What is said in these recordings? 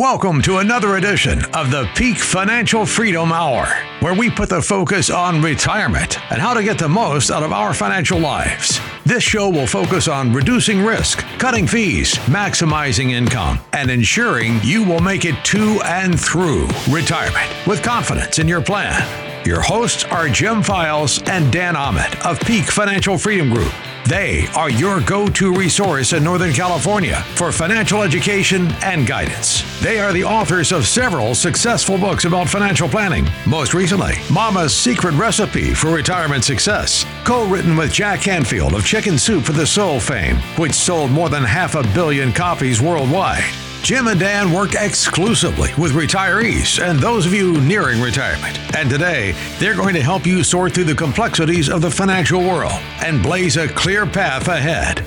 Welcome to another edition of the Peak Financial Freedom Hour, where we put the focus on retirement and how to get the most out of our financial lives. This show will focus on reducing risk, cutting fees, maximizing income, and ensuring you will make it to and through retirement with confidence in your plan. Your hosts are Jim Files and Dan Ahmad of Peak Financial Freedom Group. They are your go to resource in Northern California for financial education and guidance. They are the authors of several successful books about financial planning. Most recently, Mama's Secret Recipe for Retirement Success, co written with Jack Canfield of Chicken Soup for the Soul fame, which sold more than half a billion copies worldwide. Jim and Dan work exclusively with retirees and those of you nearing retirement. And today, they're going to help you sort through the complexities of the financial world and blaze a clear path ahead.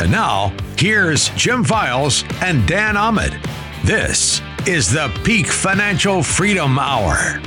And now, here's Jim Files and Dan Ahmad. This is the Peak Financial Freedom Hour.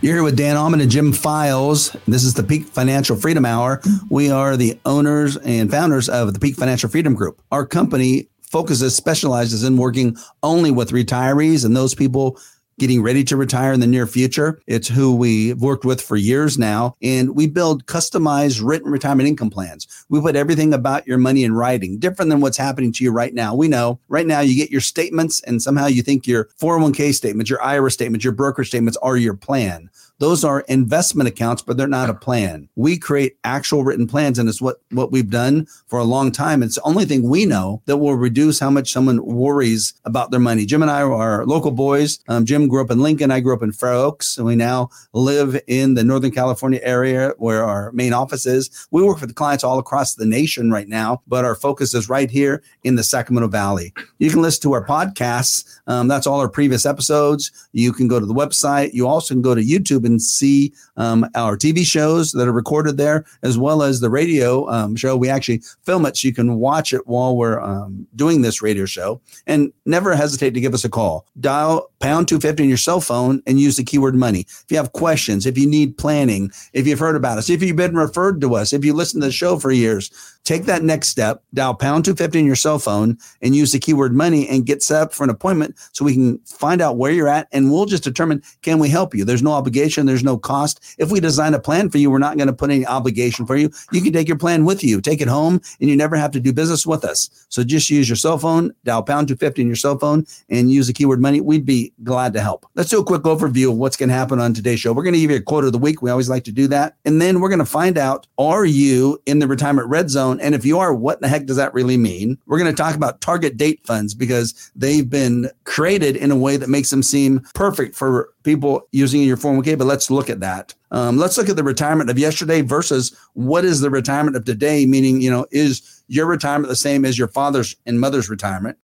You're here with Dan Ahmad and Jim Files. This is the Peak Financial Freedom Hour. We are the owners and founders of the Peak Financial Freedom Group. Our company focuses, specializes in working only with retirees and those people getting ready to retire in the near future. It's who we've worked with for years now. And we build customized written retirement income plans. We put everything about your money in writing, different than what's happening to you right now. We know right now you get your statements and somehow you think your 401k statements, your IRA statements, your broker statements are your plan. Those are investment accounts, but they're not a plan. We create actual written plans, and it's what, what we've done for a long time. It's the only thing we know that will reduce how much someone worries about their money. Jim and I are local boys. Um, Jim grew up in Lincoln. I grew up in Fair Oaks. And we now live in the Northern California area where our main office is. We work with clients all across the nation right now, but our focus is right here in the Sacramento Valley. You can listen to our podcasts. Um, that's all our previous episodes. You can go to the website. You also can go to YouTube and see um, our TV shows that are recorded there, as well as the radio um, show. We actually film it so you can watch it while we're um, doing this radio show. And never hesitate to give us a call. Dial pound 250 on your cell phone and use the keyword money. If you have questions, if you need planning, if you've heard about us, if you've been referred to us, if you listen to the show for years, take that next step, dial pound 250 on your cell phone and use the keyword money and get set up for an appointment so we can find out where you're at and we'll just determine can we help you. There's no obligation, there's no cost. If we design a plan for you, we're not going to put any obligation for you. You can take your plan with you, take it home, and you never have to do business with us. So just use your cell phone, dial pound 250 on your cell phone and use the keyword money. We'd be glad to help. Let's do a quick overview of what's going to happen on today's show. We're going to give you a quote of the week. We always like to do that. And then we're going to find out are you in the retirement red zone? And if you are, what the heck does that really mean? We're going to talk about target date funds because they've been created in a way that makes them seem perfect for people using your 401k. But let's look at that. Um, let's look at the retirement of yesterday versus what is the retirement of today, meaning, you know, is your retirement the same as your father's and mother's retirement?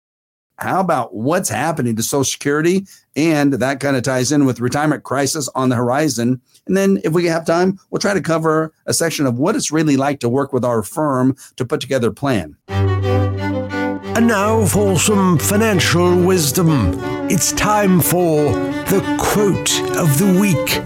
How about what's happening to Social Security? And that kind of ties in with retirement crisis on the horizon. And then, if we have time, we'll try to cover a section of what it's really like to work with our firm to put together a plan. And now for some financial wisdom. It's time for the quote of the week.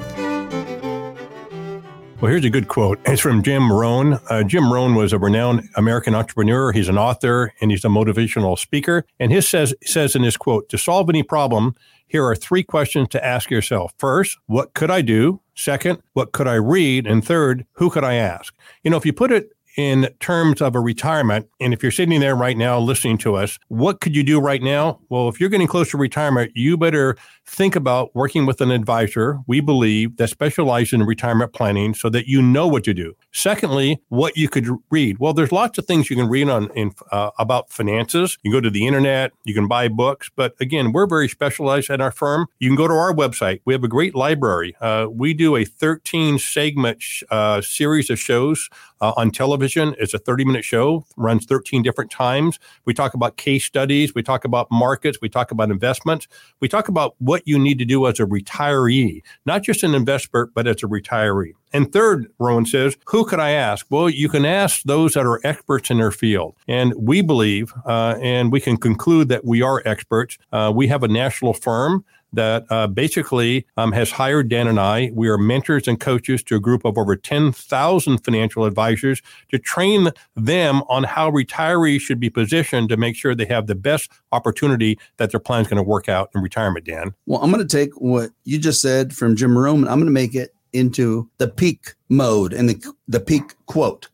Well, here's a good quote. It's from Jim Rohn. Uh, Jim Rohn was a renowned American entrepreneur. He's an author and he's a motivational speaker. And his says says in his quote, "To solve any problem, here are three questions to ask yourself. First, what could I do? Second, what could I read? And third, who could I ask?" You know, if you put it in terms of a retirement, and if you're sitting there right now listening to us, what could you do right now? Well, if you're getting close to retirement, you better think about working with an advisor, we believe, that specializes in retirement planning so that you know what to do. Secondly, what you could read. Well, there's lots of things you can read on in, uh, about finances. You can go to the internet, you can buy books, but again, we're very specialized at our firm. You can go to our website. We have a great library. Uh, we do a 13 segment sh- uh, series of shows uh, on television. It's a 30 minute show, runs 13 different times. We talk about case studies, we talk about markets, we talk about investments, we talk about what you need to do as a retiree, not just an investor, but as a retiree. And third, Rowan says, who could I ask? Well, you can ask those that are experts in their field. And we believe, uh, and we can conclude that we are experts. Uh, we have a national firm that uh, basically um, has hired Dan and I. We are mentors and coaches to a group of over 10,000 financial advisors to train them on how retirees should be positioned to make sure they have the best opportunity that their plan is going to work out in retirement, Dan. Well, I'm going to take what you just said from Jim Rohn. I'm going to make it into the peak mode and the, the peak quote.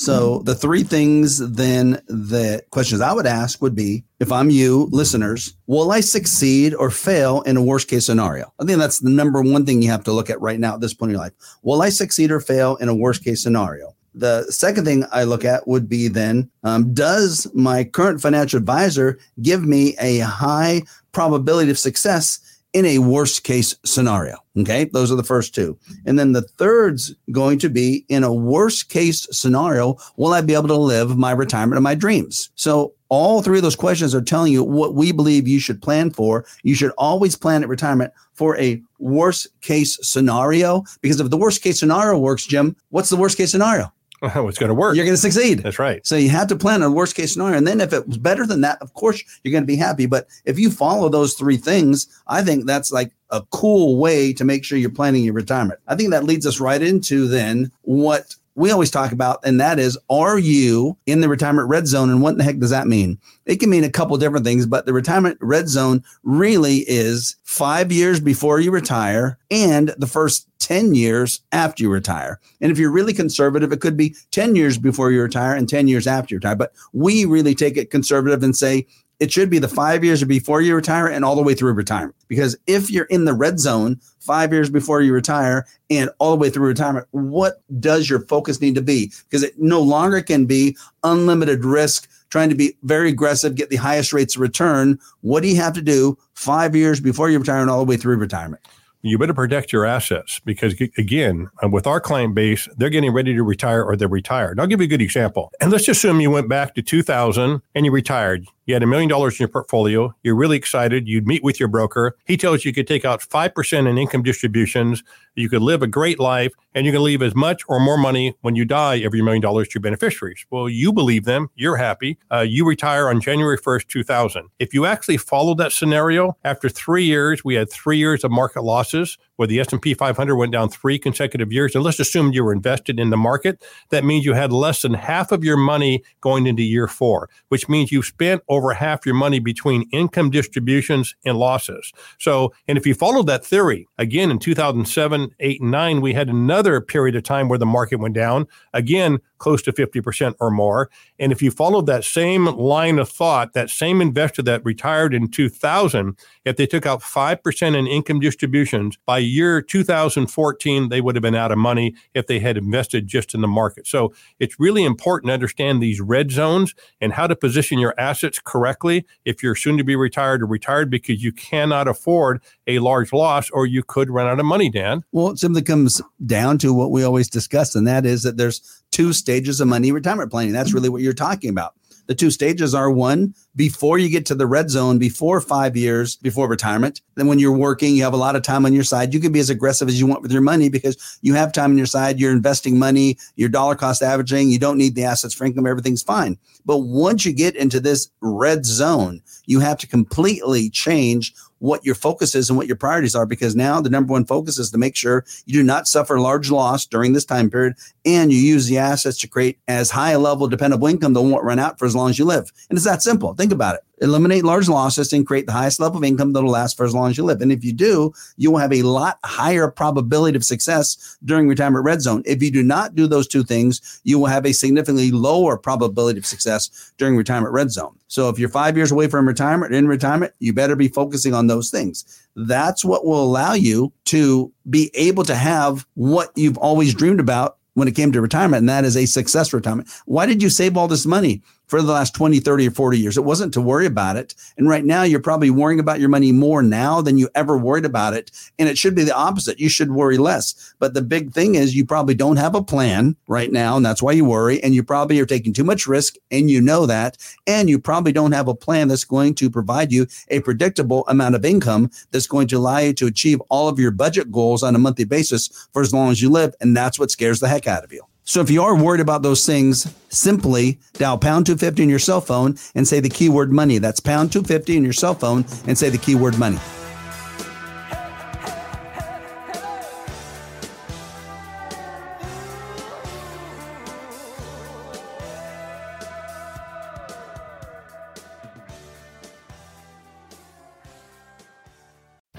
So the three things then the questions I would ask would be if I'm you listeners, will I succeed or fail in a worst case scenario? I think that's the number one thing you have to look at right now at this point in your life. Will I succeed or fail in a worst case scenario? The second thing I look at would be then, um, does my current financial advisor give me a high probability of success in a worst case scenario. Okay. Those are the first two. And then the third's going to be in a worst case scenario, will I be able to live my retirement of my dreams? So all three of those questions are telling you what we believe you should plan for. You should always plan at retirement for a worst case scenario. Because if the worst case scenario works, Jim, what's the worst case scenario? Oh, it's going to work. You're going to succeed. That's right. So you have to plan a worst case scenario. And then if it was better than that, of course, you're going to be happy. But if you follow those three things, I think that's like a cool way to make sure you're planning your retirement. I think that leads us right into then what we always talk about, and that is, are you in the retirement red zone? And what the heck does that mean? It can mean a couple different things, but the retirement red zone really is five years before you retire and the first 10 years after you retire. And if you're really conservative, it could be 10 years before you retire and 10 years after you retire. But we really take it conservative and say it should be the five years before you retire and all the way through retirement. Because if you're in the red zone five years before you retire and all the way through retirement, what does your focus need to be? Because it no longer can be unlimited risk, trying to be very aggressive, get the highest rates of return. What do you have to do five years before you retire and all the way through retirement? You better protect your assets because again uh, with our client base they're getting ready to retire or they're retired. I'll give you a good example. And let's assume you went back to 2000 and you retired you had a million dollars in your portfolio you're really excited you'd meet with your broker he tells you you could take out 5% in income distributions you could live a great life and you can leave as much or more money when you die every million dollars to your beneficiaries. Well, you believe them, you're happy. Uh, you retire on January 1st, 2000. If you actually follow that scenario, after three years, we had three years of market losses where the S&P 500 went down three consecutive years. And let's assume you were invested in the market. That means you had less than half of your money going into year four, which means you've spent over half your money between income distributions and losses. So, and if you follow that theory, again, in 2007, 8, and 9, we had another period of time where the market went down. Again, close to 50% or more. And if you followed that same line of thought, that same investor that retired in 2000, if they took out 5% in income distributions, by year 2014, they would have been out of money if they had invested just in the market. So it's really important to understand these red zones and how to position your assets correctly if you're soon to be retired or retired because you cannot afford a large loss or you could run out of money, Dan. Well, it simply comes down to what we always discuss, and that is that there's two stages of money retirement planning. That's mm-hmm. really what you're talking about. The two stages are one, before you get to the red zone, before five years before retirement. Then when you're working, you have a lot of time on your side. You can be as aggressive as you want with your money because you have time on your side. You're investing money, you're dollar cost averaging, you don't need the assets for income, everything's fine. But once you get into this red zone, you have to completely change what your focus is and what your priorities are because now the number one focus is to make sure you do not suffer large loss during this time period and you use the assets to create as high a level dependable income that won't run out for as long as you live. And it's that simple. Think about it eliminate large losses and create the highest level of income that'll last for as long as you live. And if you do, you will have a lot higher probability of success during retirement red zone. If you do not do those two things, you will have a significantly lower probability of success during retirement red zone. So if you're five years away from retirement, in retirement, you better be focusing on those things. That's what will allow you to be able to have what you've always dreamed about when it came to retirement, and that is a success retirement. Why did you save all this money? For the last 20, 30, or 40 years. It wasn't to worry about it. And right now, you're probably worrying about your money more now than you ever worried about it. And it should be the opposite. You should worry less. But the big thing is, you probably don't have a plan right now. And that's why you worry. And you probably are taking too much risk. And you know that. And you probably don't have a plan that's going to provide you a predictable amount of income that's going to allow you to achieve all of your budget goals on a monthly basis for as long as you live. And that's what scares the heck out of you. So if you are worried about those things, simply dial pound 250 on your cell phone and say the keyword money. That's pound 250 on your cell phone and say the keyword money.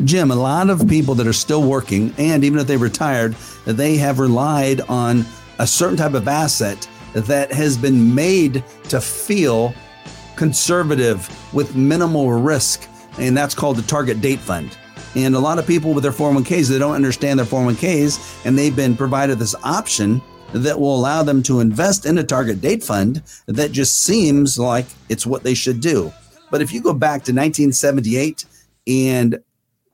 Jim, a lot of people that are still working, and even if they retired, they have relied on a certain type of asset that has been made to feel conservative with minimal risk. And that's called the target date fund. And a lot of people with their 401ks, they don't understand their 401ks, and they've been provided this option that will allow them to invest in a target date fund that just seems like it's what they should do. But if you go back to 1978 and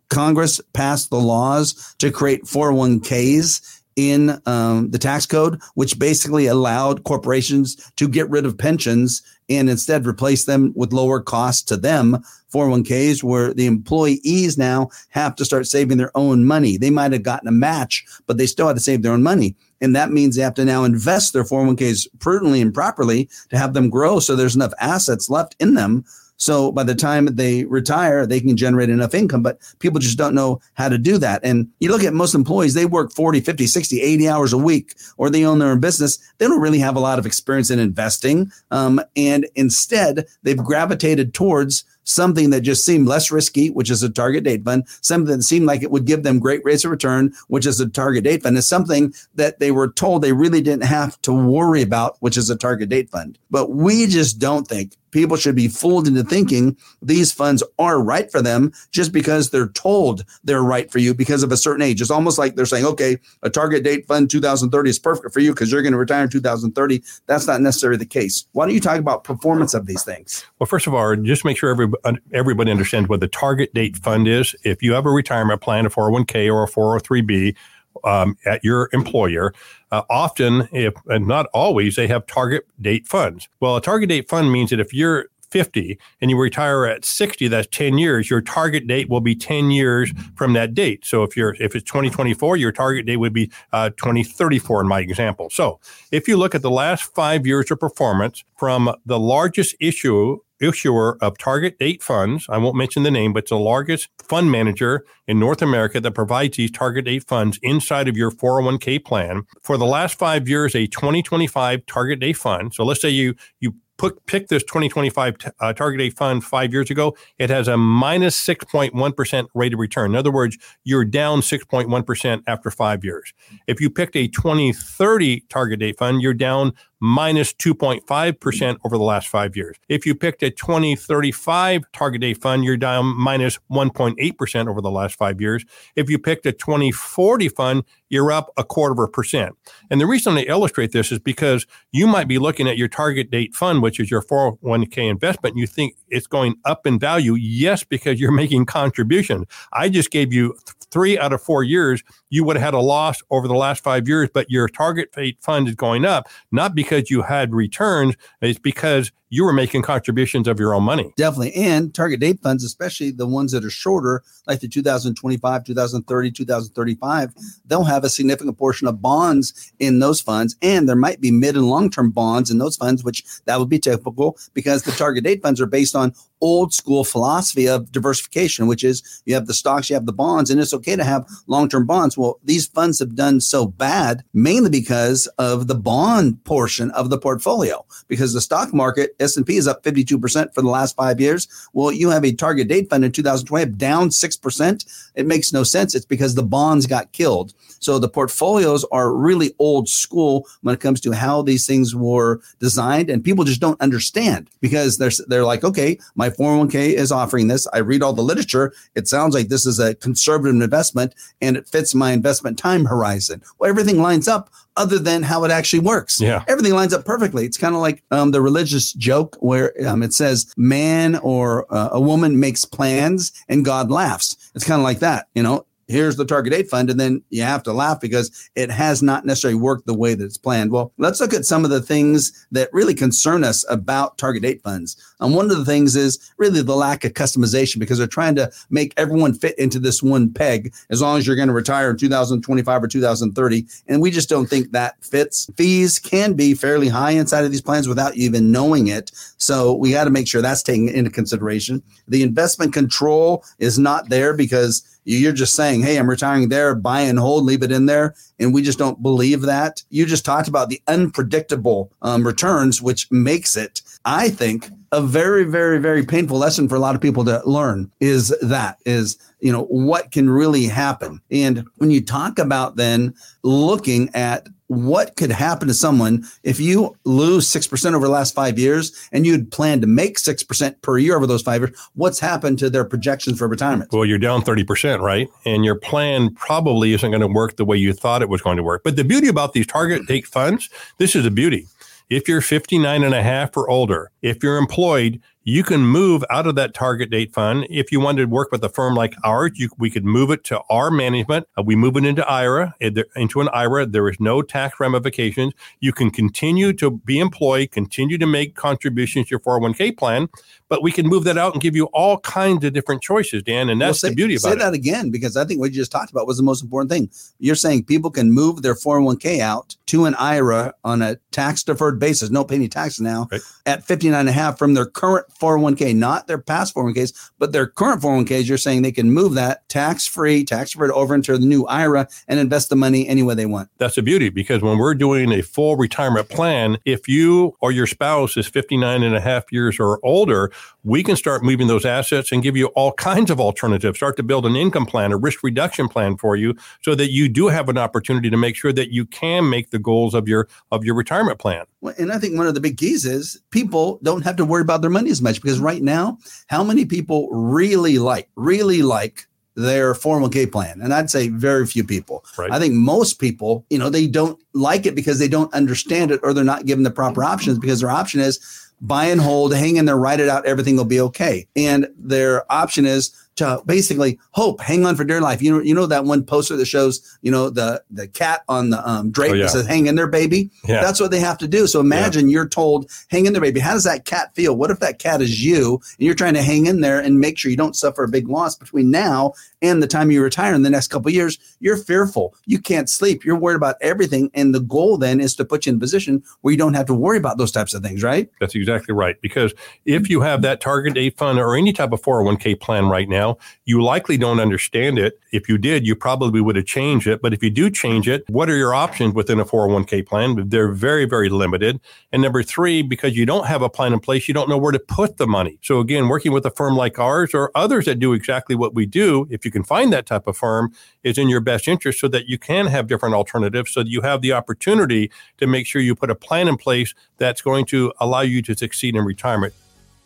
Congress passed the laws to create 401ks in um, the tax code, which basically allowed corporations to get rid of pensions and instead replace them with lower costs to them 401ks where the employees now have to start saving their own money. They might have gotten a match, but they still had to save their own money. And that means they have to now invest their 401ks prudently and properly to have them grow so there's enough assets left in them so by the time they retire, they can generate enough income, but people just don't know how to do that. And you look at most employees, they work 40, 50, 60, 80 hours a week, or they own their own business. They don't really have a lot of experience in investing. Um, and instead, they've gravitated towards something that just seemed less risky, which is a target date fund, something that seemed like it would give them great rates of return, which is a target date fund, is something that they were told they really didn't have to worry about, which is a target date fund. But we just don't think people should be fooled into thinking these funds are right for them just because they're told they're right for you because of a certain age. It's almost like they're saying, okay, a target date fund 2030 is perfect for you because you're going to retire in 2030. That's not necessarily the case. Why don't you talk about performance of these things? Well, first of all, just make sure everybody, everybody understands what the target date fund is. If you have a retirement plan, a 401k or a 403b, um, at your employer. Uh, often, if and not always, they have target date funds. Well, a target date fund means that if you're 50 and you retire at 60 that's 10 years your target date will be 10 years from that date so if you're if it's 2024 your target date would be uh, 2034 in my example so if you look at the last five years of performance from the largest issue issuer of target date funds. I won't mention the name, but it's the largest fund manager in North America that provides these target date funds inside of your 401k plan. For the last five years, a 2025 target date fund. So let's say you you put, pick this 2025 t- uh, target date fund five years ago, it has a minus 6.1 rate of return. In other words, you're down 6.1% after five years. If you picked a 2030 target date fund, you're down minus 2.5% over the last five years. If you picked a 2035 target date fund, you're down minus 1.8% over the last five years. If you picked a 2040 fund, you're up a quarter of a percent. And the reason I illustrate this is because you might be looking at your target date fund, which is your 401k investment, and you think it's going up in value. Yes, because you're making contributions. I just gave you three out of four years, you would have had a loss over the last five years, but your target date fund is going up, not because you had returns, it's because you were making contributions of your own money. Definitely. And target date funds, especially the ones that are shorter, like the 2025, 2030, 2035, they'll have a significant portion of bonds in those funds. And there might be mid and long term bonds in those funds, which that would be typical because the target date funds are based on old school philosophy of diversification, which is you have the stocks, you have the bonds, and it's okay to have long term bonds. Well, these funds have done so bad mainly because of the bond portion of the portfolio, because the stock market, S&P is up 52% for the last five years. Well, you have a target date fund in 2020 down 6%. It makes no sense. It's because the bonds got killed. So the portfolios are really old school when it comes to how these things were designed, and people just don't understand because they're, they're like, okay, my my 401k is offering this. I read all the literature. It sounds like this is a conservative investment and it fits my investment time horizon. Well, everything lines up other than how it actually works. Yeah. Everything lines up perfectly. It's kind of like um, the religious joke where um, it says man or uh, a woman makes plans and God laughs. It's kind of like that, you know here's the target date fund and then you have to laugh because it has not necessarily worked the way that it's planned. Well let's look at some of the things that really concern us about target date funds. And um, one of the things is really the lack of customization because they're trying to make everyone fit into this one peg. As long as you're going to retire in 2025 or 2030 and we just don't think that fits. Fees can be fairly high inside of these plans without you even knowing it. So we got to make sure that's taken into consideration. The investment control is not there because you're just saying, hey, I'm retiring there, buy and hold, leave it in there. And we just don't believe that. You just talked about the unpredictable um, returns, which makes it, I think, a very, very, very painful lesson for a lot of people to learn is that is, you know, what can really happen. And when you talk about then looking at what could happen to someone if you lose 6% over the last five years and you'd plan to make 6% per year over those five years? What's happened to their projections for retirement? Well you're down 30% right? And your plan probably isn't going to work the way you thought it was going to work. But the beauty about these target date funds this is the beauty. If you're 59 and a half or older if you're employed you can move out of that target date fund. If you wanted to work with a firm like ours, you, we could move it to our management. Uh, we move it into IRA, into an IRA. There is no tax ramifications. You can continue to be employed, continue to make contributions to your 401k plan, but we can move that out and give you all kinds of different choices, Dan. And that's well, say, the beauty about say it. Say that again, because I think what you just talked about was the most important thing. You're saying people can move their 401k out to an IRA on a tax deferred basis, no pay any tax now, right. at 59 and a half from their current 401k, not their past 401ks, but their current 401ks. You're saying they can move that tax free, tax deferred over into the new IRA and invest the money any way they want. That's the beauty because when we're doing a full retirement plan, if you or your spouse is 59 and a half years or older, we can start moving those assets and give you all kinds of alternatives. Start to build an income plan, a risk reduction plan for you so that you do have an opportunity to make sure that you can make the goals of your of your retirement plan. Well, and I think one of the big keys is people don't have to worry about their money as much because right now, how many people really like, really like their 401k plan? And I'd say very few people. Right. I think most people, you know, they don't like it because they don't understand it or they're not given the proper options because their option is buy and hold, hang in there, write it out, everything will be okay. And their option is to basically hope, hang on for dear life. You know, you know that one poster that shows, you know, the the cat on the um, drape oh, yeah. that says "Hang in there, baby." Yeah. That's what they have to do. So imagine yeah. you're told, "Hang in there, baby." How does that cat feel? What if that cat is you, and you're trying to hang in there and make sure you don't suffer a big loss between now and the time you retire in the next couple years? You're fearful. You can't sleep. You're worried about everything, and the goal then is to put you in a position where you don't have to worry about those types of things. Right? That's exactly right. Because if you have that target date fund or any type of 401k plan right now you likely don't understand it. If you did, you probably would have changed it. But if you do change it, what are your options within a 401k plan? They're very, very limited. And number three, because you don't have a plan in place, you don't know where to put the money. So again, working with a firm like ours or others that do exactly what we do, if you can find that type of firm, is in your best interest so that you can have different alternatives so that you have the opportunity to make sure you put a plan in place that's going to allow you to succeed in retirement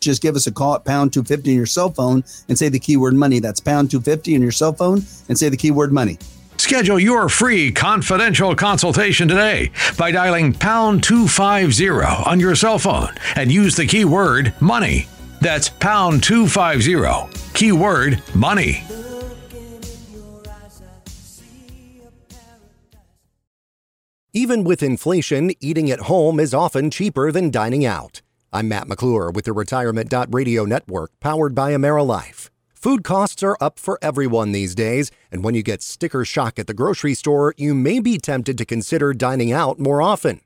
just give us a call at pound 250 on your cell phone and say the keyword money. That's pound 250 on your cell phone and say the keyword money. Schedule your free confidential consultation today by dialing pound 250 on your cell phone and use the keyword money. That's pound 250, keyword money. Even with inflation, eating at home is often cheaper than dining out. I'm Matt McClure with the Retirement Radio Network, powered by AmeriLife. Food costs are up for everyone these days, and when you get sticker shock at the grocery store, you may be tempted to consider dining out more often.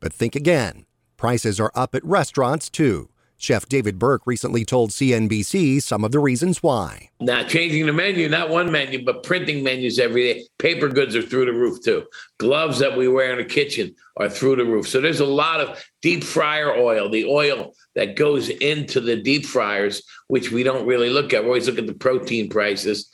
But think again. Prices are up at restaurants too. Chef David Burke recently told CNBC some of the reasons why. Now, changing the menu, not one menu, but printing menus every day. Paper goods are through the roof, too. Gloves that we wear in the kitchen are through the roof. So there's a lot of deep fryer oil, the oil that goes into the deep fryers, which we don't really look at. We always look at the protein prices.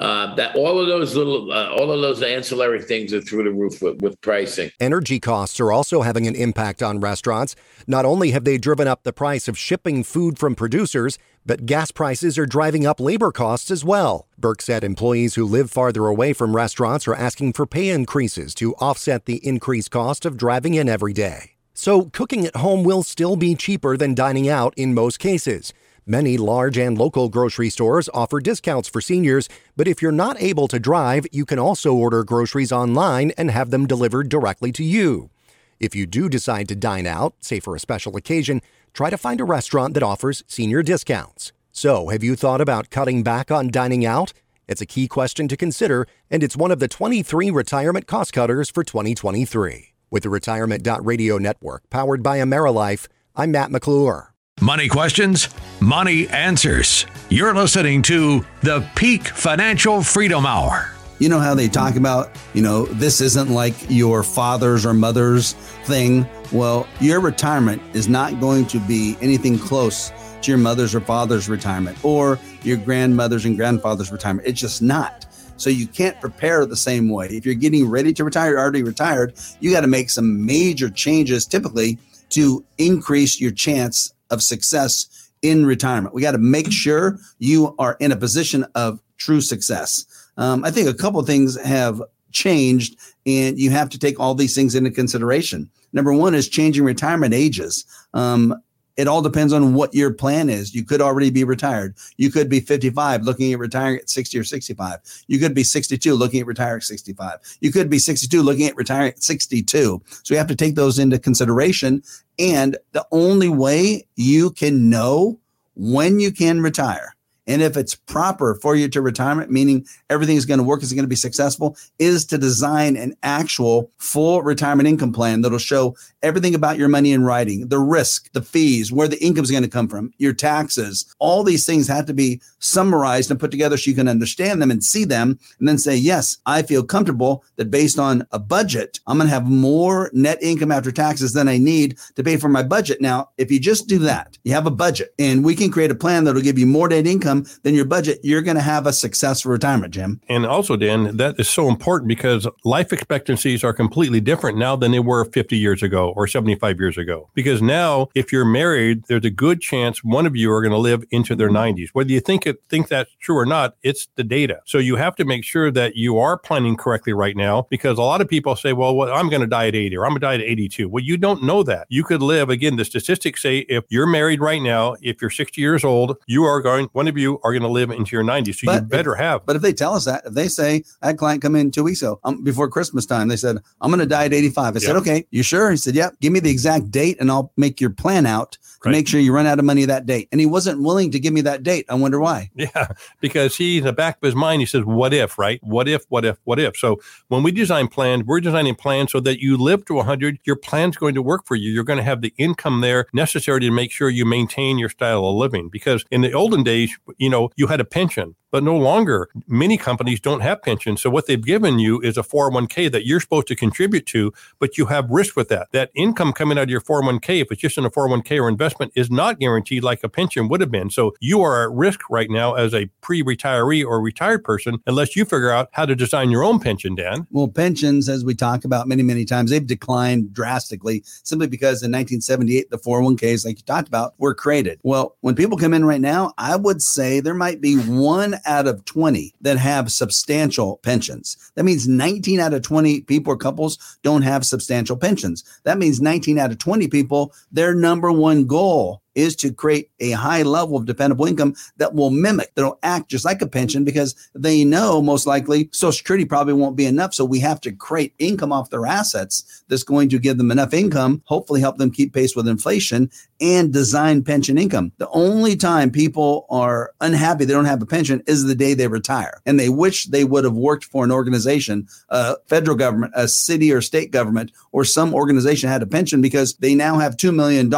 Uh, that all of those little, uh, all of those ancillary things are through the roof with, with pricing. Energy costs are also having an impact on restaurants. Not only have they driven up the price of shipping food from producers, but gas prices are driving up labor costs as well. Burke said employees who live farther away from restaurants are asking for pay increases to offset the increased cost of driving in every day. So, cooking at home will still be cheaper than dining out in most cases. Many large and local grocery stores offer discounts for seniors, but if you're not able to drive, you can also order groceries online and have them delivered directly to you. If you do decide to dine out, say for a special occasion, try to find a restaurant that offers senior discounts. So, have you thought about cutting back on dining out? It's a key question to consider, and it's one of the 23 retirement cost cutters for 2023. With the Retirement.radio network powered by AmeriLife, I'm Matt McClure. Money questions, money answers. You're listening to the Peak Financial Freedom Hour. You know how they talk about, you know, this isn't like your father's or mother's thing. Well, your retirement is not going to be anything close to your mother's or father's retirement or your grandmother's and grandfather's retirement. It's just not. So you can't prepare the same way. If you're getting ready to retire, you're already retired, you got to make some major changes typically to increase your chance of success in retirement. We got to make sure you are in a position of true success. Um, I think a couple things have changed, and you have to take all these things into consideration. Number one is changing retirement ages. Um, it all depends on what your plan is. You could already be retired. You could be 55 looking at retiring at 60 or 65. You could be 62 looking at retiring at 65. You could be 62 looking at retiring at 62. So you have to take those into consideration. And the only way you can know when you can retire and if it's proper for you to retirement, meaning everything is going to work, is going to be successful, is to design an actual full retirement income plan that'll show everything about your money in writing, the risk, the fees, where the income is going to come from, your taxes. All these things have to be summarized and put together so you can understand them and see them and then say, yes, I feel comfortable that based on a budget, I'm going to have more net income after taxes than I need to pay for my budget. Now, if you just do that, you have a budget and we can create a plan that'll give you more net income than your budget, you're going to have a successful retirement, Jim. And also, Dan, that is so important because life expectancies are completely different now than they were 50 years ago or 75 years ago. Because now, if you're married, there's a good chance one of you are going to live into their 90s. Whether you think it, think that's true or not, it's the data. So you have to make sure that you are planning correctly right now because a lot of people say, well, well I'm going to die at 80 or I'm going to die at 82. Well, you don't know that. You could live, again, the statistics say if you're married right now, if you're 60 years old, you are going, one of you you are going to live into your 90s. So but you better if, have. But if they tell us that, if they say, I had a client come in two weeks ago um, before Christmas time, they said, I'm going to die at 85. I said, okay, you sure? He said, yeah, give me the exact date and I'll make your plan out to right. make sure you run out of money that date. And he wasn't willing to give me that date. I wonder why. Yeah, because he, in the back of his mind, he says, what if, right? What if, what if, what if? So when we design plans, we're designing plans so that you live to 100, your plan's going to work for you. You're going to have the income there necessary to make sure you maintain your style of living. Because in the olden days, you know, you had a pension but no longer many companies don't have pensions. So what they've given you is a 401k that you're supposed to contribute to, but you have risk with that. That income coming out of your 401k, if it's just in a 401k or investment, is not guaranteed like a pension would have been. So you are at risk right now as a pre-retiree or retired person unless you figure out how to design your own pension, Dan. Well, pensions, as we talk about many, many times, they've declined drastically simply because in 1978, the 401ks, like you talked about, were created. Well, when people come in right now, I would say there might be one out of 20 that have substantial pensions. That means 19 out of 20 people or couples don't have substantial pensions. That means 19 out of 20 people, their number one goal is to create a high level of dependable income that will mimic, that'll act just like a pension because they know most likely Social Security probably won't be enough. So we have to create income off their assets that's going to give them enough income, hopefully help them keep pace with inflation and design pension income. The only time people are unhappy they don't have a pension is the day they retire and they wish they would have worked for an organization, a federal government, a city or state government, or some organization had a pension because they now have $2 million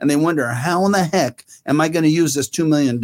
and they wonder how in the heck am I going to use this $2 million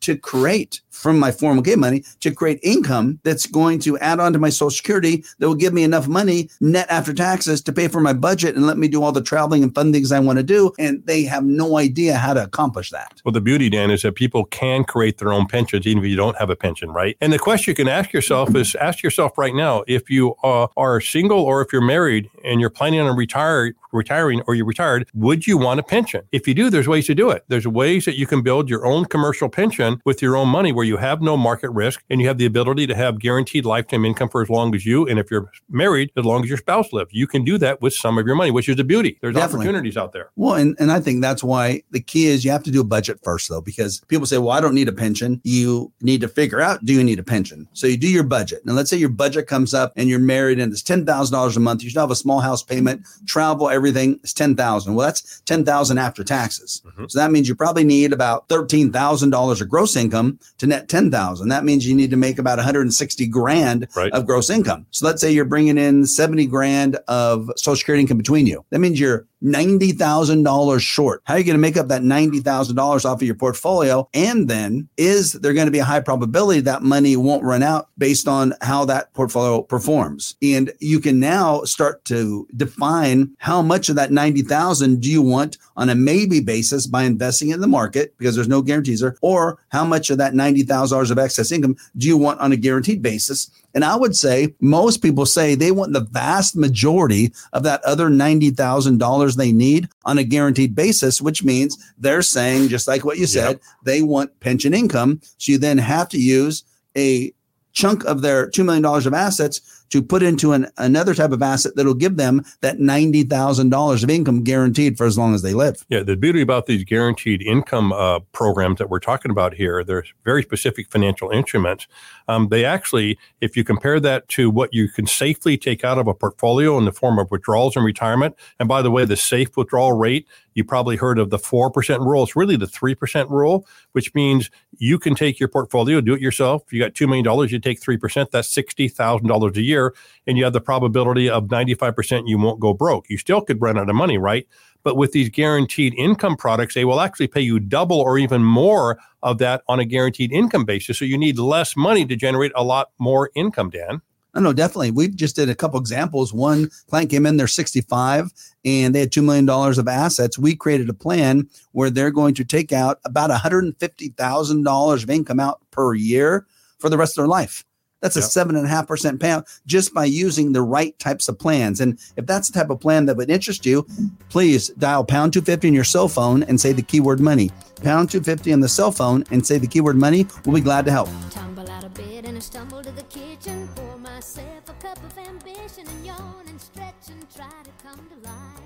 to create from my 401k money to create income that's going to add on to my social security that will give me enough money net after taxes to pay for my budget and let me do all the traveling and fun things I want to do. And they have no idea how to accomplish that. Well, the beauty, Dan, is that people can create their own pensions even if you don't have a pension, right? And the question you can ask yourself is ask yourself right now if you uh, are single or if you're married and you're planning on retire, retiring or you're retired, would you want a pension? If you do, there's ways to do it. There's ways that you can build your own commercial pension with your own money where you have no market risk and you have the ability to have guaranteed lifetime income for as long as you and if you're married, as long as your spouse lives. You can do that with some of your money, which is the beauty. There's Definitely. opportunities out there. Well, and, and I think that's why the key is you have to do a budget first, though, because people say, well, I don't need a pension. You need to figure out, do you need a pension? So you do your budget. Now, let's say your budget comes up and you're married and it's $10,000 a month. You should have a small house payment, travel, everything. It's 10000 Well, that's 10000 after taxes. Mm-hmm. So that means you probably need about $13,000 of gross income to net 10000 That means you need to make about 160 grand right. of gross income. So let's say you're bringing in 70 grand of social security income between you. That means you're $90,000 short. How are you going to make up that $90,000 off of your portfolio? And then is there going to be a high probability that money won't run out based on how that portfolio performs? And you can now start to define how much of that 90,000 do you want on a maybe basis by investing in the market because there's no guarantees there, or how much of that $90,000 of excess income do you want on a guaranteed basis? And I would say most people say they want the vast majority of that other $90,000 they need on a guaranteed basis, which means they're saying, just like what you said, yep. they want pension income. So you then have to use a chunk of their $2 million of assets to put into an, another type of asset that'll give them that $90,000 of income guaranteed for as long as they live. Yeah, the beauty about these guaranteed income uh, programs that we're talking about here, they're very specific financial instruments. Um, they actually, if you compare that to what you can safely take out of a portfolio in the form of withdrawals and retirement, and by the way, the safe withdrawal rate, you probably heard of the 4% rule. It's really the 3% rule, which means you can take your portfolio, do it yourself. You got $2 million, you take 3%, that's $60,000 a year and you have the probability of 95% you won't go broke. You still could run out of money, right? But with these guaranteed income products, they will actually pay you double or even more of that on a guaranteed income basis. So you need less money to generate a lot more income, Dan. No, no, definitely. We just did a couple examples. One client came in, they're 65 and they had $2 million of assets. We created a plan where they're going to take out about $150,000 of income out per year for the rest of their life. That's a seven and a half percent payout just by using the right types of plans. And if that's the type of plan that would interest you, please dial pound 250 on your cell phone and say the keyword money. Pound 250 on the cell phone and say the keyword money. We'll be glad to help. Tumble out of bed and I stumble to the kitchen, pour myself a cup of ambition and yawn and stretch and try to come to life.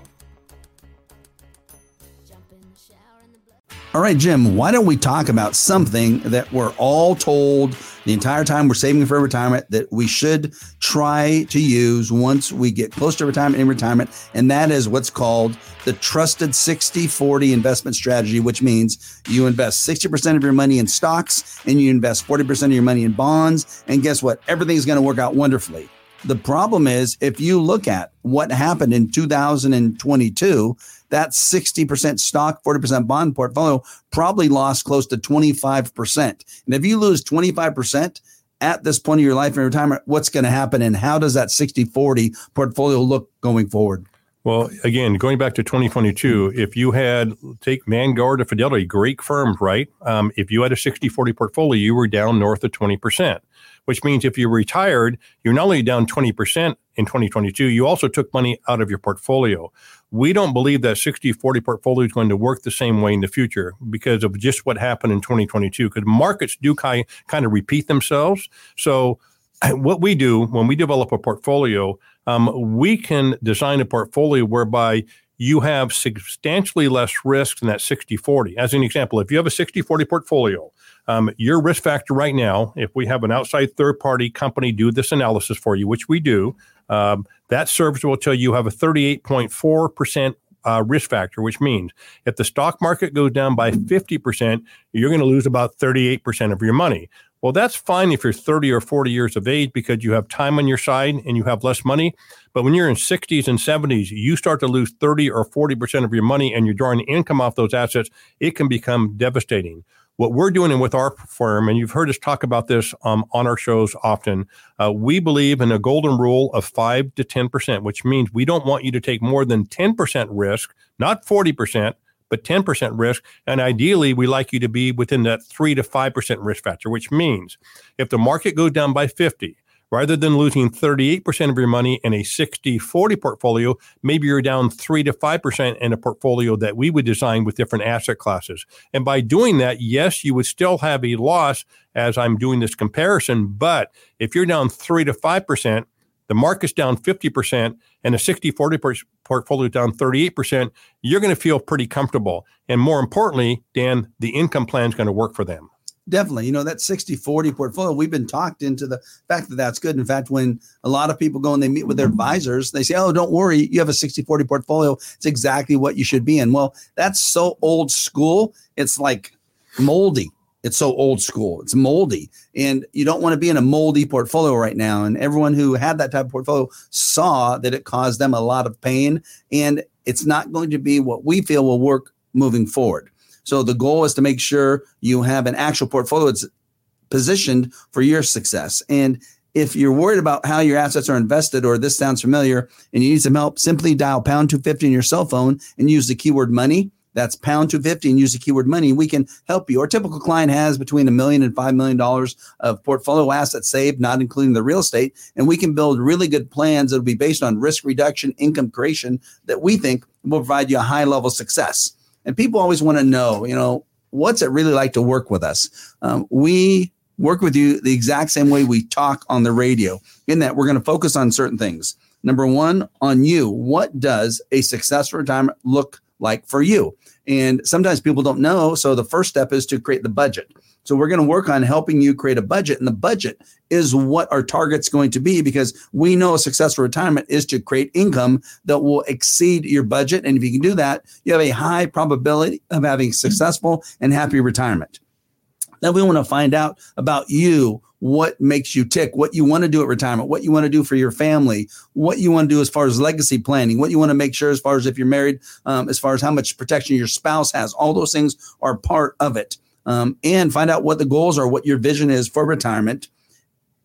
All right, Jim, why don't we talk about something that we're all told the entire time we're saving for retirement that we should try to use once we get close to retirement in retirement? And that is what's called the trusted 60 40 investment strategy, which means you invest 60% of your money in stocks and you invest 40% of your money in bonds. And guess what? Everything's going to work out wonderfully. The problem is if you look at what happened in 2022, that 60% stock, 40% bond portfolio probably lost close to 25%. And if you lose 25%, at this point of your life in retirement, what's going to happen and how does that 60 40 portfolio look going forward? Well, again, going back to 2022, if you had take Vanguard or Fidelity, great firms, right? Um, if you had a 60 40 portfolio, you were down north of 20% which means if you retired, you're not only down 20% in 2022, you also took money out of your portfolio. We don't believe that 60 40 portfolio is going to work the same way in the future because of just what happened in 2022, because markets do kind of repeat themselves. So, what we do when we develop a portfolio, um, we can design a portfolio whereby you have substantially less risk than that 60 40. As an example, if you have a 60 40 portfolio, um, your risk factor right now, if we have an outside third party company do this analysis for you, which we do, um, that service will tell you you have a 38.4% uh, risk factor, which means if the stock market goes down by 50%, you're going to lose about 38% of your money. Well, that's fine if you're 30 or 40 years of age because you have time on your side and you have less money. But when you're in 60s and 70s, you start to lose 30 or 40% of your money and you're drawing income off those assets, it can become devastating. What we're doing and with our firm, and you've heard us talk about this um, on our shows often, uh, we believe in a golden rule of 5 to 10%, which means we don't want you to take more than 10% risk, not 40%, but 10% risk. And ideally, we like you to be within that 3 to 5% risk factor, which means if the market goes down by 50, rather than losing 38% of your money in a 60 40 portfolio, maybe you're down 3 to 5% in a portfolio that we would design with different asset classes. And by doing that, yes, you would still have a loss as I'm doing this comparison. But if you're down 3 to 5%, the market's down 50% and a 60 40 portfolio down 38%, you're going to feel pretty comfortable. And more importantly, Dan, the income plan is going to work for them. Definitely. You know, that 60 40 portfolio, we've been talked into the fact that that's good. In fact, when a lot of people go and they meet with their advisors, they say, Oh, don't worry, you have a 60 40 portfolio. It's exactly what you should be in. Well, that's so old school. It's like moldy. It's so old school. It's moldy. And you don't want to be in a moldy portfolio right now. And everyone who had that type of portfolio saw that it caused them a lot of pain. And it's not going to be what we feel will work moving forward. So the goal is to make sure you have an actual portfolio that's positioned for your success. And if you're worried about how your assets are invested or this sounds familiar and you need some help, simply dial pound 250 on your cell phone and use the keyword money. That's pound 250 and use the keyword money. We can help you. Our typical client has between a million and five million dollars of portfolio assets saved, not including the real estate. And we can build really good plans that'll be based on risk reduction, income creation that we think will provide you a high level success. And people always want to know, you know, what's it really like to work with us? Um, we work with you the exact same way we talk on the radio, in that we're going to focus on certain things. Number one, on you. What does a successful retirement look like for you? And sometimes people don't know. So the first step is to create the budget. So we're going to work on helping you create a budget. And the budget is what our target's going to be because we know a successful retirement is to create income that will exceed your budget. And if you can do that, you have a high probability of having successful and happy retirement. Then we want to find out about you, what makes you tick, what you want to do at retirement, what you want to do for your family, what you want to do as far as legacy planning, what you want to make sure as far as if you're married, um, as far as how much protection your spouse has. All those things are part of it um, and find out what the goals are, what your vision is for retirement.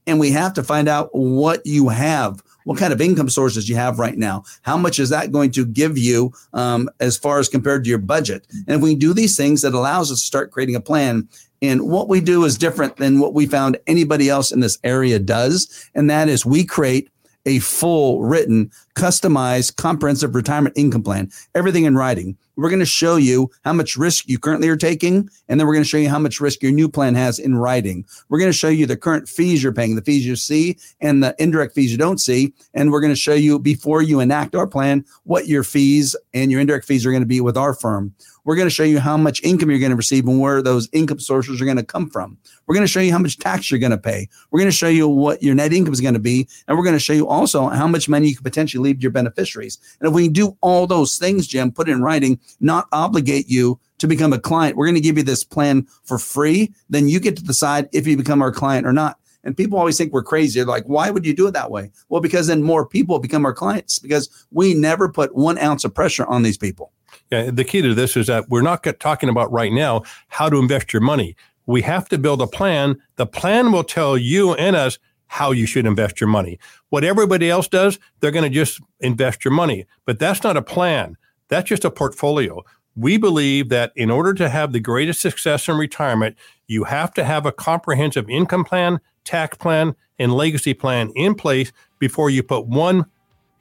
And we have to find out what you have, what kind of income sources you have right now. How much is that going to give you um, as far as compared to your budget? And if we do these things, that allows us to start creating a plan. And what we do is different than what we found anybody else in this area does. And that is we create a full written, customized, comprehensive retirement income plan, everything in writing. We're going to show you how much risk you currently are taking, and then we're going to show you how much risk your new plan has in writing. We're going to show you the current fees you're paying, the fees you see, and the indirect fees you don't see. And we're going to show you before you enact our plan what your fees and your indirect fees are going to be with our firm. We're going to show you how much income you're going to receive and where those income sources are going to come from. We're going to show you how much tax you're going to pay. We're going to show you what your net income is going to be. And we're going to show you also how much money you could potentially leave to your beneficiaries. And if we do all those things, Jim, put in writing, not obligate you to become a client, we're going to give you this plan for free. Then you get to decide if you become our client or not. And people always think we're crazy. They're like, why would you do it that way? Well, because then more people become our clients because we never put one ounce of pressure on these people. Yeah, the key to this is that we're not talking about right now how to invest your money. We have to build a plan. The plan will tell you and us how you should invest your money. What everybody else does, they're going to just invest your money. But that's not a plan. That's just a portfolio. We believe that in order to have the greatest success in retirement, you have to have a comprehensive income plan, tax plan, and legacy plan in place before you put one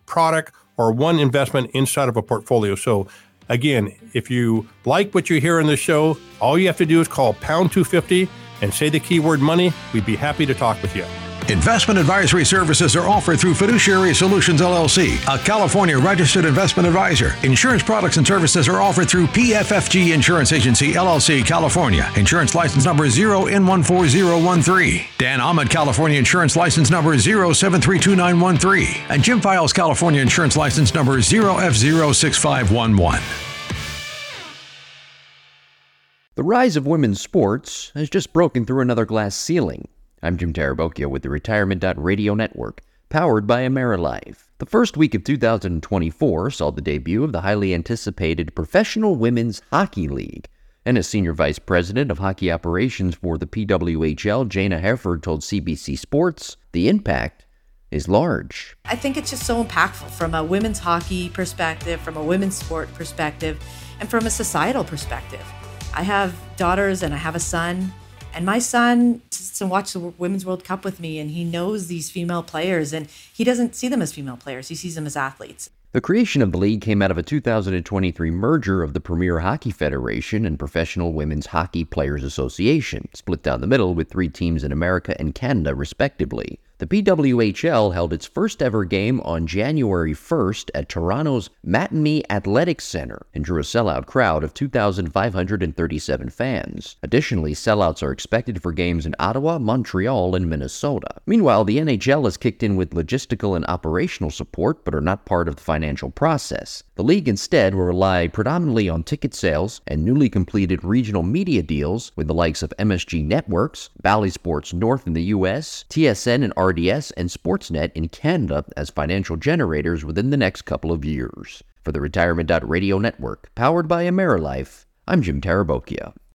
product or one investment inside of a portfolio. So Again, if you like what you hear on the show, all you have to do is call pound 250 and say the keyword money. We'd be happy to talk with you. Investment advisory services are offered through Fiduciary Solutions LLC, a California registered investment advisor. Insurance products and services are offered through PFFG Insurance Agency LLC, California. Insurance license number 0N14013. Dan Ahmad, California Insurance license number 07329113. And Jim Files, California Insurance license number 0F06511. The rise of women's sports has just broken through another glass ceiling. I'm Jim Tarabokia with the Retirement Radio Network, powered by AmeriLife. The first week of 2024 saw the debut of the highly anticipated Professional Women's Hockey League. And as Senior Vice President of Hockey Operations for the PWHL, Jayna Hefford told CBC Sports, the impact is large. I think it's just so impactful from a women's hockey perspective, from a women's sport perspective, and from a societal perspective. I have daughters and I have a son. And my son sits and watches the Women's World Cup with me, and he knows these female players, and he doesn't see them as female players. He sees them as athletes. The creation of the league came out of a 2023 merger of the Premier Hockey Federation and Professional Women's Hockey Players Association, split down the middle with three teams in America and Canada, respectively. The PWHL held its first ever game on January 1st at Toronto's Mattamy Athletics Center and drew a sellout crowd of 2,537 fans. Additionally, sellouts are expected for games in Ottawa, Montreal, and Minnesota. Meanwhile, the NHL has kicked in with logistical and operational support but are not part of the financial process. The league instead will rely predominantly on ticket sales and newly completed regional media deals with the likes of MSG Networks, Bally Sports North in the US, TSN and RDS, and Sportsnet in Canada as financial generators within the next couple of years. For the Retirement Radio Network, powered by AmeriLife, I'm Jim Tarabokia.